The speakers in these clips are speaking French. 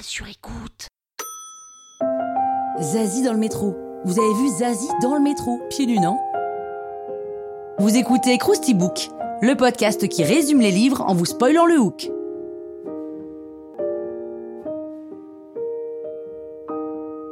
Sur écoute. Zazie dans le métro. Vous avez vu Zazie dans le métro, pieds nus, non? Vous écoutez Krusty Book, le podcast qui résume les livres en vous spoilant le hook.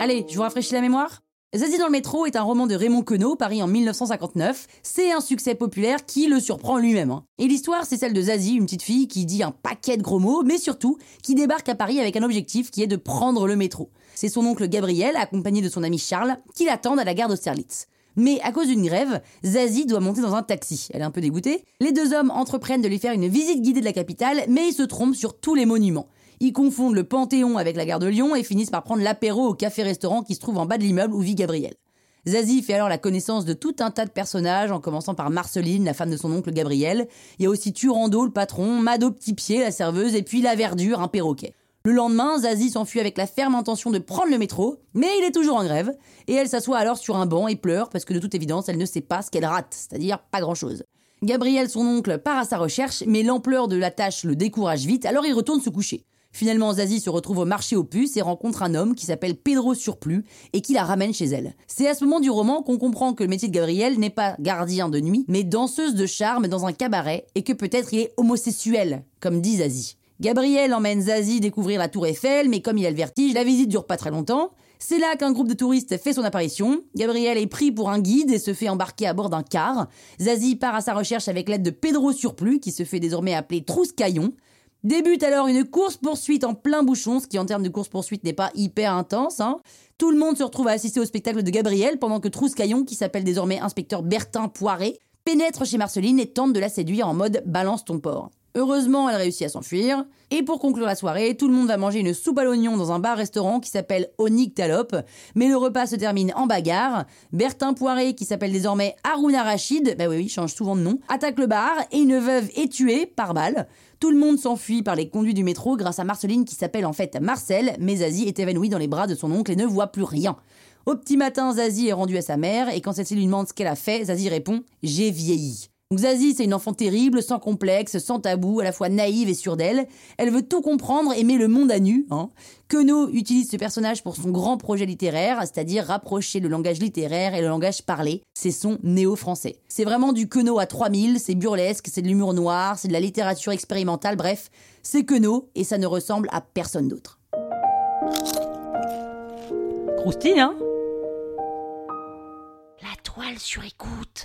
Allez, je vous rafraîchis la mémoire? Zazie dans le métro est un roman de Raymond Queneau, paru en 1959. C'est un succès populaire qui le surprend lui-même. hein. Et l'histoire, c'est celle de Zazie, une petite fille qui dit un paquet de gros mots, mais surtout qui débarque à Paris avec un objectif qui est de prendre le métro. C'est son oncle Gabriel, accompagné de son ami Charles, qui l'attendent à la gare d'Austerlitz. Mais à cause d'une grève, Zazie doit monter dans un taxi. Elle est un peu dégoûtée. Les deux hommes entreprennent de lui faire une visite guidée de la capitale, mais ils se trompent sur tous les monuments. Ils confondent le Panthéon avec la gare de Lyon et finissent par prendre l'apéro au café-restaurant qui se trouve en bas de l'immeuble où vit Gabriel. Zazie fait alors la connaissance de tout un tas de personnages, en commençant par Marceline, la femme de son oncle Gabriel. Il y a aussi Turando, le patron, Mado Petit-Pied, la serveuse, et puis la Verdure, un perroquet. Le lendemain, Zazie s'enfuit avec la ferme intention de prendre le métro, mais il est toujours en grève, et elle s'assoit alors sur un banc et pleure parce que de toute évidence, elle ne sait pas ce qu'elle rate, c'est-à-dire pas grand-chose. Gabriel, son oncle, part à sa recherche, mais l'ampleur de la tâche le décourage vite, alors il retourne se coucher. Finalement, Zazie se retrouve au marché aux puces et rencontre un homme qui s'appelle Pedro Surplus et qui la ramène chez elle. C'est à ce moment du roman qu'on comprend que le métier de Gabriel n'est pas gardien de nuit, mais danseuse de charme dans un cabaret et que peut-être il est homosexuel, comme dit Zazie. Gabriel emmène Zazie découvrir la tour Eiffel, mais comme il a le vertige, la visite dure pas très longtemps. C'est là qu'un groupe de touristes fait son apparition. Gabriel est pris pour un guide et se fait embarquer à bord d'un car. Zazie part à sa recherche avec l'aide de Pedro Surplus, qui se fait désormais appeler Trouscaillon. Débute alors une course-poursuite en plein bouchon, ce qui en termes de course-poursuite n'est pas hyper intense. hein. Tout le monde se retrouve à assister au spectacle de Gabriel pendant que Trouscaillon, qui s'appelle désormais inspecteur Bertin Poiré, pénètre chez Marceline et tente de la séduire en mode balance ton porc. Heureusement, elle réussit à s'enfuir. Et pour conclure la soirée, tout le monde va manger une soupe à l'oignon dans un bar-restaurant qui s'appelle Onik Talop. Mais le repas se termine en bagarre. Bertin Poiré, qui s'appelle désormais Harouna Rachid, bah oui, change souvent de nom, attaque le bar et une veuve est tuée par balle. Tout le monde s'enfuit par les conduits du métro grâce à Marceline qui s'appelle en fait Marcel, mais Zazie est évanouie dans les bras de son oncle et ne voit plus rien. Au petit matin, Zazie est rendue à sa mère et quand celle-ci lui demande ce qu'elle a fait, Zazie répond J'ai vieilli. Donc Zazie, c'est une enfant terrible, sans complexe, sans tabou, à la fois naïve et sûre d'elle. Elle veut tout comprendre et met le monde à nu. Hein. Queneau utilise ce personnage pour son grand projet littéraire, c'est-à-dire rapprocher le langage littéraire et le langage parlé. C'est son néo-français. C'est vraiment du Queneau à 3000, c'est burlesque, c'est de l'humour noir, c'est de la littérature expérimentale, bref, c'est Queneau et ça ne ressemble à personne d'autre. Croustille, hein? La toile sur écoute.